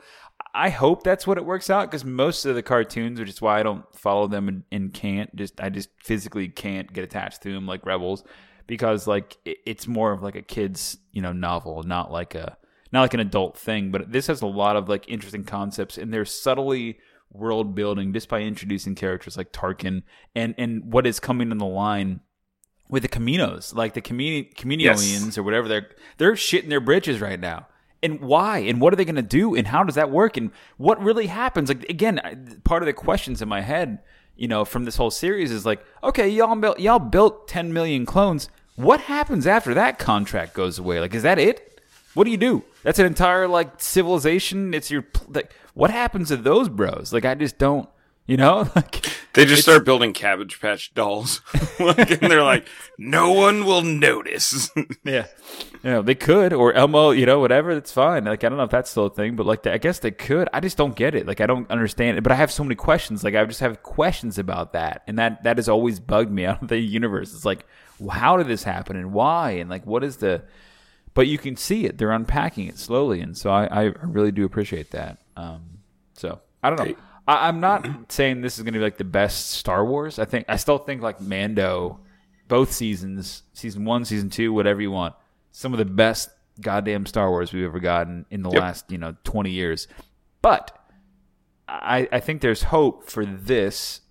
I hope that's what it works out because most of the cartoons, which is why I don't follow them and, and can't just I just physically can't get attached to them like Rebels because like it, it's more of like a kids you know novel, not like a not like an adult thing. But this has a lot of like interesting concepts and they're subtly world building just by introducing characters like Tarkin and and what is coming in the line with the Kaminos, like the Kamino Caminoians or whatever. They're they're shitting their britches right now. And why? And what are they going to do? And how does that work? And what really happens? Like again, part of the questions in my head, you know, from this whole series is like, okay, y'all built y'all built 10 million clones. What happens after that contract goes away? Like, is that it? What do you do? That's an entire like civilization. It's your like. What happens to those bros? Like, I just don't. You know, <laughs> like they just start building Cabbage Patch dolls, <laughs> like, and they're like, no one will notice. <laughs> Yeah. You know, they could, or Elmo, you know, whatever, that's fine. Like, I don't know if that's still a thing, but like, I guess they could. I just don't get it. Like, I don't understand it, but I have so many questions. Like, I just have questions about that. And that, that has always bugged me out of the universe. It's like, well, how did this happen and why? And like, what is the, but you can see it. They're unpacking it slowly. And so I, I really do appreciate that. Um, so I don't know. I, I'm not saying this is going to be like the best Star Wars. I think, I still think like Mando, both seasons, season one, season two, whatever you want, some of the best goddamn Star Wars we've ever gotten in the Yep. last, you know, 20 years. But I, I think there's hope for this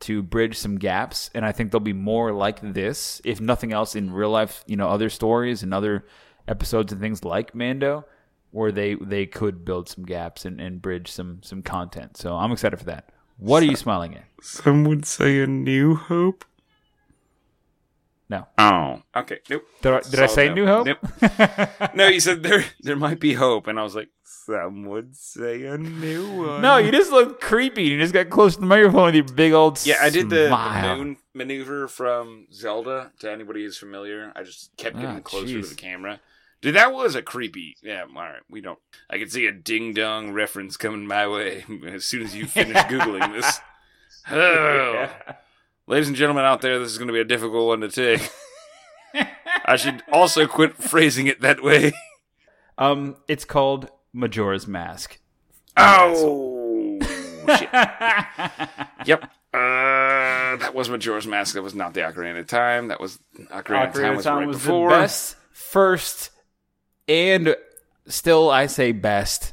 to bridge some gaps, and I think there'll be more like this, if nothing else, in real life, you know, other stories and other episodes and things like Mando, where they they could build some gaps and, and bridge some some content. So I'm excited for that. What are you smiling at? Some would say a new hope. No. Oh, okay. Nope. Did I, did I say. New Hope? Nope. <laughs> no, you said there there might be hope, and I was like, some would say a new one. No, you just look creepy. You just got close to the microphone with your big old Yeah, I did the, the moon maneuver from Zelda. To anybody who's familiar, I just kept getting Ah, closer jeez. to the camera. Dude, that was a creepy. Yeah, all right. We don't. I can see a ding dong reference coming my way <laughs> as soon as you finish googling this. <laughs> Oh, ladies and gentlemen out there, this is going to be a difficult one to take. I should also quit phrasing it that way. <laughs> Um, it's called Majora's Mask. Oh, shit. Yep. Uh, that was Majora's Mask. That was not the Ocarina of Time. That was Ocarina, of Time was right was before. the best first and still I say best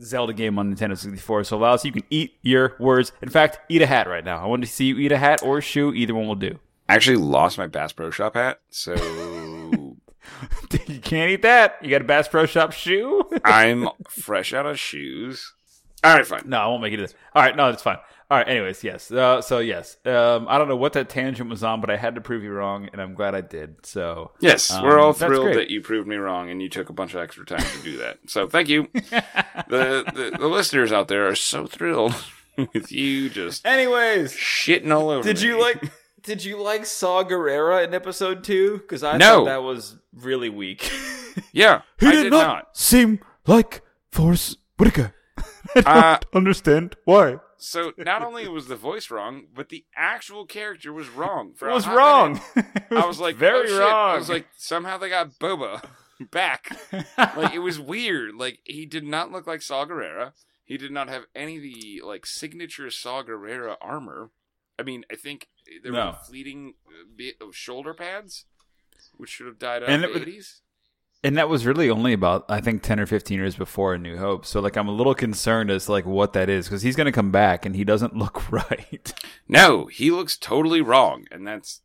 Zelda game on Nintendo 64. So allows you can eat your words. In fact, eat a hat right now. I want to see you eat a hat or a shoe. Either one will do. I actually lost my Bass Pro Shop hat, so <laughs> you can't eat that. You got a Bass Pro Shop shoe? I'm fresh out of shoes. All right, fine. no, I won't make it. This. All right, no, it's fine. All right. Anyways, yes. Uh, so yes, um, I don't know what that tangent was on, but I had to prove you wrong, and I'm glad I did. So Yes, Um, we're all thrilled that you proved me wrong and you took a bunch of extra time to do that. So thank you. <laughs> the, the the listeners out there are so thrilled <laughs> with you just Anyways, shitting all over. Did me. you like? <laughs> Did you like Saw Gerrera in episode two? Because I No. thought that was really weak. Yeah, I did not. seem like Forest Whitaker. I don't Uh, understand why. So not only was the voice wrong, but the actual character was wrong. For It was wrong. minute. <laughs> It I was like, very oh, shit. wrong. I was like, somehow they got Boba <laughs> back. like it was <laughs> weird. Like he did not look like Saw Gerrera. He did not have any of the like signature Saw Gerrera armor. I mean, I think there No. were fleeting uh, bit of shoulder pads, which should have died out And in the was- eighties. And that was really only about I think ten or fifteen years before A New Hope. So like I'm a little concerned as to like what that is because he's going to come back and he doesn't <laughs> look <laughs> right. No, he looks totally wrong, and that's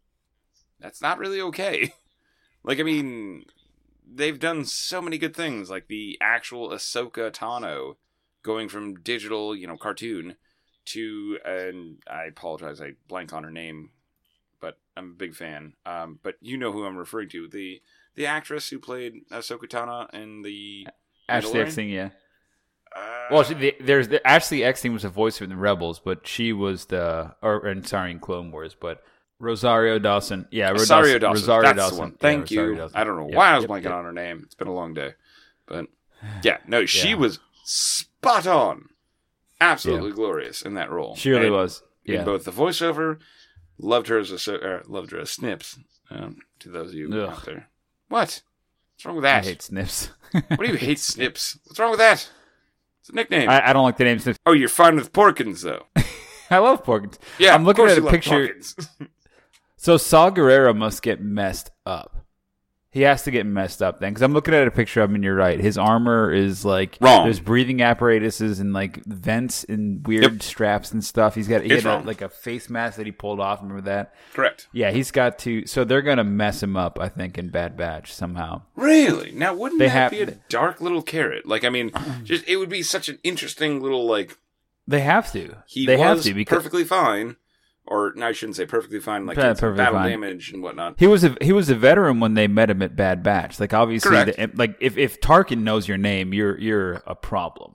that's not really okay. <laughs> like, I mean, they've done so many good things, like the actual Ahsoka Tano going from digital, you know, cartoon to, and I apologize, I blank on her name, but I'm a big fan. Um, but you know who I'm referring to the the actress who played Ahsoka Tano in the Ashley? Eckstein, yeah. Uh, Well, she, the, there's the, Ashley Eckstein was a voice in the Rebels, but she was the or and sorry in Clone Wars, but Rosario Dawson, yeah, Rosario Dawson. Rosario That's Dawson. the one. Thank Rosario you. Dawson. I don't know Yep, why I was yep, blanking yep. on her name. It's been a long day. But <sighs> yeah, no, she Yeah. was spot on. Absolutely glorious in that role. She really And was. In Yeah, both the voiceover, loved her as a uh, loved her as Snips. Um, to those of you Ugh. out there, what? What's wrong with that? I hate Snips. what do you hate <laughs> Snips? What's wrong with that? It's a nickname. I, I don't like the name Snips. oh, you're fine with Porkins though. <laughs> I love Porkins. Yeah, I'm looking at a picture. <laughs> So Saw Gerrera must get messed up. He has to get messed up then, because I'm looking at a picture of him, and you're right. His armor is like Wrong. There's breathing apparatuses and like vents and weird Yep. straps and stuff. He's got he It's had a, like a face mask that he pulled off. Remember that? Correct. Yeah, he's got to. So they're gonna mess him up, I think, in Bad Batch somehow. Really? Now, wouldn't They that have- be a dark little carrot? Like, I mean, <clears throat> just it would be such an interesting little like. They have to. He they was have to because perfectly fine, or no, I shouldn't say perfectly fine. Like Yeah, perfectly battle fine. damage and whatnot. He was a he was a veteran when they met him at Bad Batch. Like obviously, the, like if if Tarkin knows your name, you're you're a problem.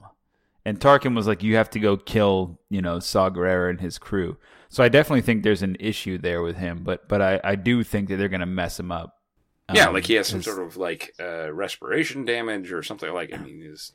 And Tarkin was like, you have to go kill you know Saw Gerrera and his crew. So I definitely think there's an issue there with him. But but I I do think that they're gonna mess him up. yeah, Um, like he has some sort of like uh, respiration damage or something. Like I mean, his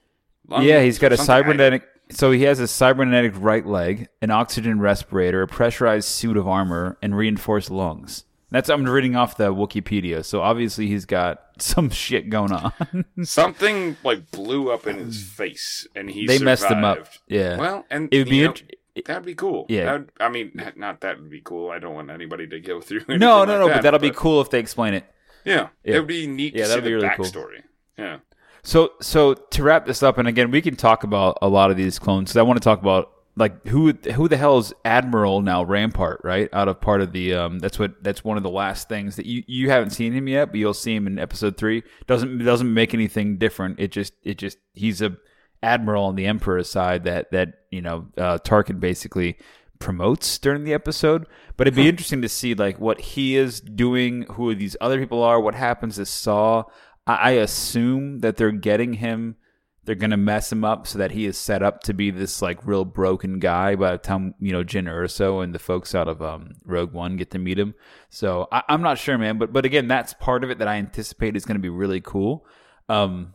Yeah, he's got a cybernetic. So he has a cybernetic right leg, an oxygen respirator, a pressurized suit of armor, and reinforced lungs. That's I'm reading off the Wikipedia. So obviously he's got <laughs> some shit going on. something like blew up in his face, and he they messed him up. Yeah. Well, and it would be know, int- that'd be cool. Yeah. That'd- I mean, <laughs> not that would be cool. I don't want anybody to go through. <laughs> no, no, like no. that, but that'll be cool if they explain it. Yeah, Yeah. it would be neat Yeah, to see the really cool. backstory. Yeah. So, so to wrap this up, and again, we can talk about a lot of these clones. 'cause I want to talk about like who who the hell is Admiral now? Rampart, right? Out of part of the um, that's what that's one of the last things that you you haven't seen him yet, but you'll see him in episode three. Doesn't doesn't make anything different. It just it just he's a admiral on the Emperor's side that that you know uh, Tarkin basically promotes during the episode. But it'd be interesting to see like what he is doing, who these other people are, what happens to Saw. I, assume that they're getting him. They're gonna mess him up so that he is set up to be this like real broken guy by the time you know Jyn Erso and the folks out of um, Rogue One get to meet him. So I, I'm not sure, man. But but again, that's part of it that I anticipate is to be really cool. Um,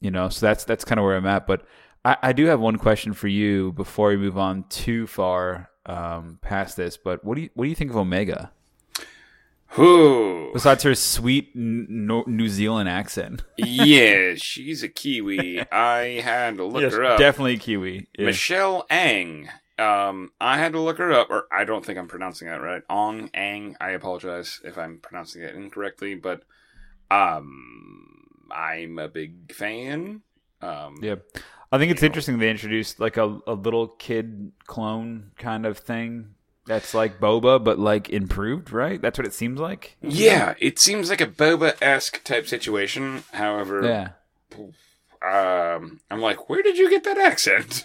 you know, so that's that's kind of where I'm at. But I, I do have one question for you before we move on too far. um, past this, but what do you what do you think of Omega? Who? Besides her sweet n- New Zealand accent, <laughs> yeah, <laughs> she's a Kiwi. I had to look Yes, her up. definitely Kiwi. Yeah. Michelle Ang. Um, I had to look her up, or I don't think I'm pronouncing that right. Ong Ang. I apologize if I'm pronouncing it incorrectly, but um, I'm a big fan. Um, Yeah, I think it's interesting they introduced like a, a little kid clone kind of thing that's like Boba, but like improved, right? That's what it seems like. yeah, it seems like a Boba esque type situation. However, Yeah. um, I'm like, where did you get that accent?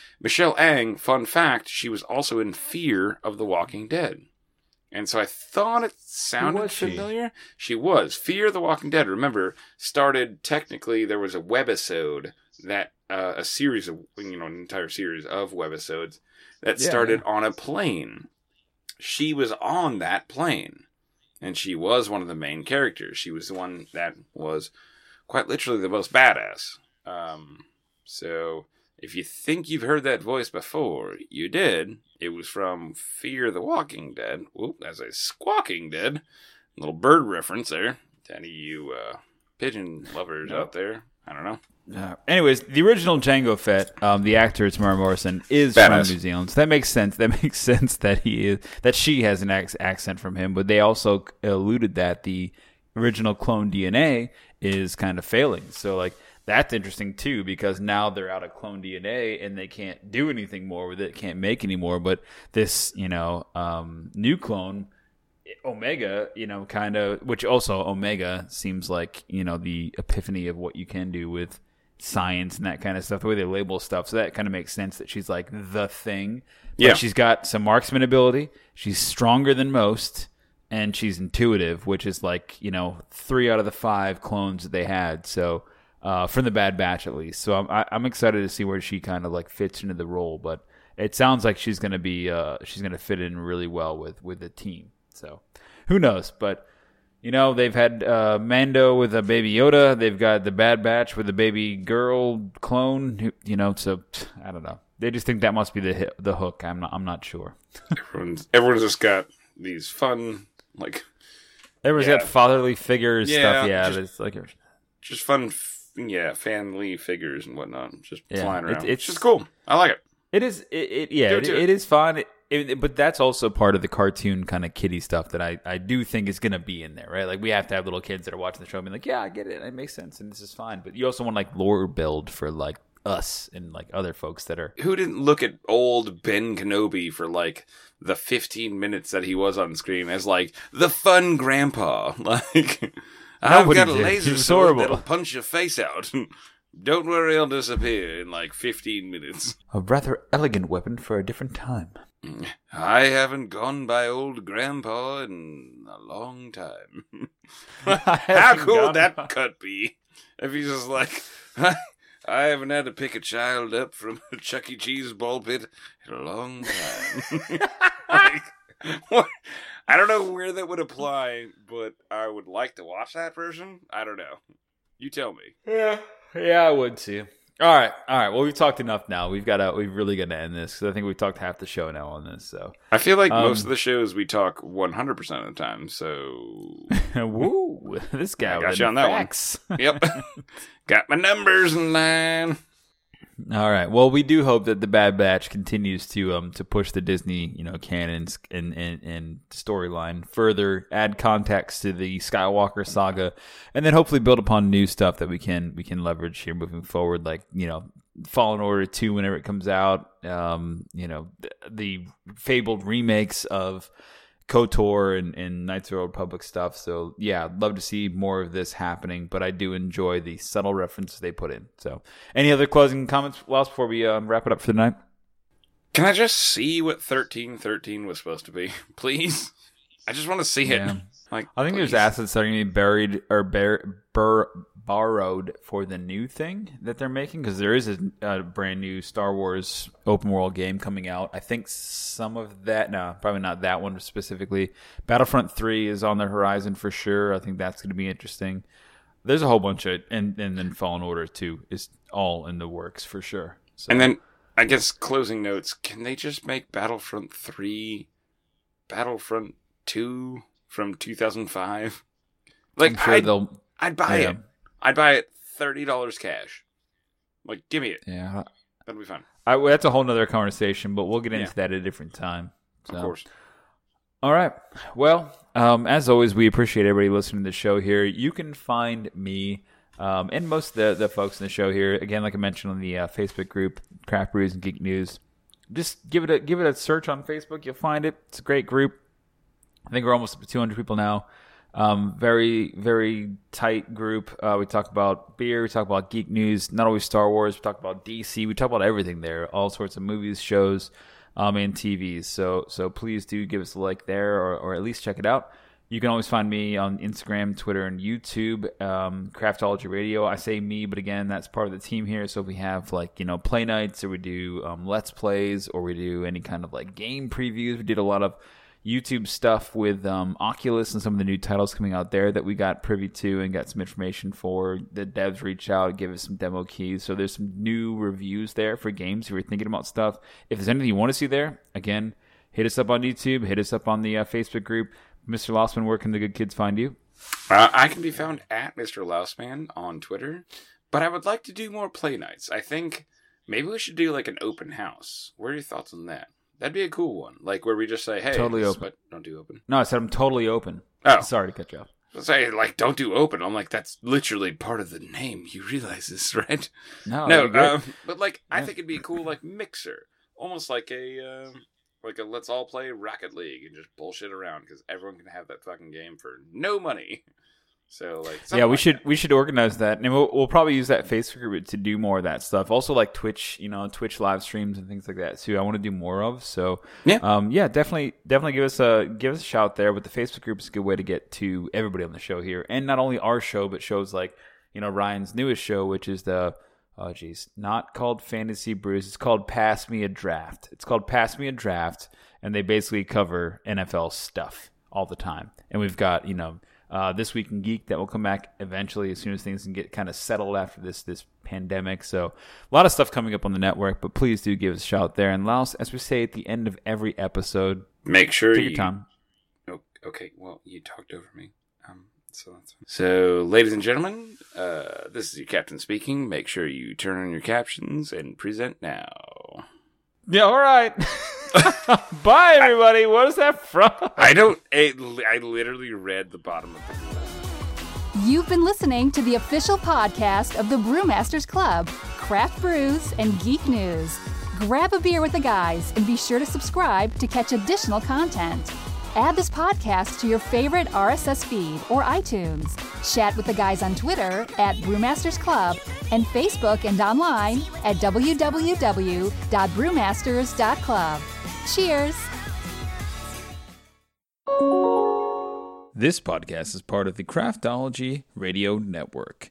<laughs> Michelle Ang, fun fact, she was also in Fear of the Walking Dead. And so I thought it sounded she? familiar. She was. Fear of the Walking Dead, remember, started technically, there was a webisode that, uh, a series of, you know, an entire series of webisodes that Yeah, started on a plane. She was on that plane. And she was one of the main characters. She was the one that was quite literally the most badass. Um, so if you think you've heard that voice before, you did. It was from Fear the Walking Dead. Whoop, that's a squawking dead. Little bird reference there. To any of you uh, pigeon lovers out there. I don't know. Uh, anyways, the original Jango Fett, um, the actor Temuera Morrison, is Badass. from New Zealand, so that makes sense. That <laughs> makes sense that he is that she has an ac- accent from him. But they also alluded that the original clone DNA is kind of failing. So like that's interesting too because now they're out of clone DNA and they can't do anything more with it, can't make any more. But this, you know, um, new clone Omega, you know, kind of, which also Omega seems like, you know, the epiphany of what you can do with science and that kind of stuff, the way they label stuff. So that kind of makes sense that she's like the thing. But Yeah. she's got some marksman ability. She's stronger than most, and she's intuitive, which is like, you know, three out of the five clones that they had. So, uh, from the Bad Batch at least. So I'm, I, I'm excited to see where she kind of like fits into the role. But it sounds like she's going to be, uh, she's going to fit in really well with, with the team. So who knows? But you know, they've had uh, Mando with a baby Yoda. They've got the Bad Batch with a baby girl clone. who- You know, so I don't know. They just think that must be the hi- the hook. I'm not. I'm not sure. <laughs> Everyone's, everyone's just got these fun, like, Everyone's Yeah. got fatherly figures Yeah, stuff. Yeah, just- it's like just fun, f- yeah, family figures and whatnot. Just Yeah, flying it- around. it's- it's just cool. I like it. It is. It, it yeah. It, it it it. is fun. It, it- but that's also part of the cartoon kind of kiddie stuff that I, I do think is going to be in there, right? Like we have to have little kids that are watching the show and be like, yeah, I get it. It makes sense, and this is fine. But you also want like lore build for like us and like other folks that are. Who didn't look at old Ben Kenobi for like the 15 minutes that he was on screen as like the fun grandpa? <laughs> Like, I've Nobody got a did. He laser was sword horrible. that'll punch your face out. <laughs> Don't worry, I'll disappear in like 15 minutes. A rather elegant weapon for a different time. I haven't gone by old grandpa in a long time. <laughs> <laughs> How cool would that cut be? If he's just like, <laughs> I haven't had to pick a child up from a Chuck E. Cheese ball pit in a long time. like, what? I don't know where that would apply, but I would like to watch that version. I don't know. You tell me. Yeah, yeah, I would too. All right, all right. Well, we've talked enough now. We've got to. We've really got to end this because I think we've talked half the show now on this. So, I feel like Um, most of the shows we talk 100% of the time, so. <laughs> woo, <laughs> this guy I got you on that one. Yep. <laughs> Got my numbers in line. All right. Well, we do hope that the Bad Batch continues to um to push the Disney you know canons and and, and storyline further, add context to the Skywalker saga, and then hopefully build upon new stuff that we can we can leverage here moving forward. Like you know, Fallen Order two whenever it comes out. Um, you know, the, the fabled remakes of. KOTOR and, and Knights of the Old Republic stuff. So yeah, love to see more of this happening, but I do enjoy the subtle references they put in. So any other closing comments, Wells, before we um, wrap it up for the night? Can I just see what 1313 was supposed to be? <laughs> Please? I just want to see it. Yeah. Like, I think there's please. assets that are going to be buried or bur- bur- borrowed for the new thing that they're making because there is a, a brand new Star Wars open world game coming out. I think some of that, no, probably not that one specifically. Battlefront 3 is on the horizon for sure. I think that's going to be interesting. There's a whole bunch of, and, and then Fallen Order 2 is all in the works for sure. So, And then I guess closing notes. Can they just make Battlefront three, Battlefront two from two thousand five? Like I'm sure I'd, they'll. I'd buy yeah. it. I'd buy it thirty dollars cash. Like, give me it. Yeah, That'll be fun. I, that's a whole nother conversation, but we'll get into Yeah. that at a different time. Of course. All right. Well, um, as always, we appreciate everybody listening to the show here. You can find me um, and most of the, the folks in the show here again, like I mentioned on the uh, Facebook group, Craft Brews and Geek News. Just give it a give it a search on Facebook. You'll find it. It's a great group. I think we're almost up to 200 people now. Um, very, very tight group. Uh, we talk about beer. We talk about geek news. Not always Star Wars. We talk about DC. We talk about everything there. All sorts of movies, shows, um, and TVs. So, so please do give us a like there, or, or at least check it out. You can always find me on Instagram, Twitter, and YouTube. Um, Craftology Radio. I say me, but again, that's part of the team here. So if we have like you know play nights, or we do um, let's plays, or we do any kind of like game previews. We did a lot of YouTube stuff with um, Oculus and some of the new titles coming out there that we got privy to and got some information for. The devs reached out, give us some demo keys. So there's some new reviews there for games if you're thinking about stuff. If there's anything you want to see there, again, hit us up on YouTube, hit us up on the uh, Facebook group. Mr. Lossman, where can the good kids find you? Uh, I can be found at Mr. Lousman on Twitter, but I would like to do more play nights. I think maybe we should do like an open house. What are your thoughts on that? That'd be a cool one, like where we just say, "Hey, Totally open. what- don't do open." No, I said I'm totally open. Oh. Sorry to cut you off. Say like, "Don't do open." I'm like, that's literally part of the name. You realize this, <laughs> right? No, no, that'd be great. um, but like, I think it'd be a cool like mixer, almost like a um, like a let's all play Rocket League and just bullshit around because everyone can have that fucking game for no money. So like, yeah, we like should that. we should organize that, and we'll, we'll probably use that Facebook group to do more of that stuff. Also, like Twitch, you know, Twitch live streams and things like that too. I want to do more of. So Yeah. um, yeah, definitely, definitely give us a give us a shout there. But the Facebook group is a good way to get to everybody on the show here, and not only our show, but shows like you know Ryan's newest show, which is the oh geez, not called Fantasy Brews. It's called Pass Me a Draft. It's called Pass Me a Draft, and they basically cover NFL stuff all the time. And we've got you know uh, this week in geek that will come back eventually as soon as things can get kind of settled after this this pandemic. So a lot of stuff coming up on the network, but please do give us a shout there. And Laos, as we say at the end of every episode, make sure take you your time. Oh, okay, well, you talked over me. Um, so that's fine. So, ladies and gentlemen, uh, this is your captain speaking. Make sure you turn on your captions and present now. Yeah, all right. <laughs> Bye, everybody. What is that from? I don't. It, I literally read the bottom of the. You've been listening to the official podcast of the Brewmasters Club, Craft Brews and Geek News. Grab a beer with the guys and be sure to subscribe to catch additional content. Add this podcast to your favorite RSS feed or iTunes. Chat with the guys on Twitter at Brewmasters Club and Facebook and online at www.brewmasters.club. Cheers! This podcast is part of the Craftology Radio Network.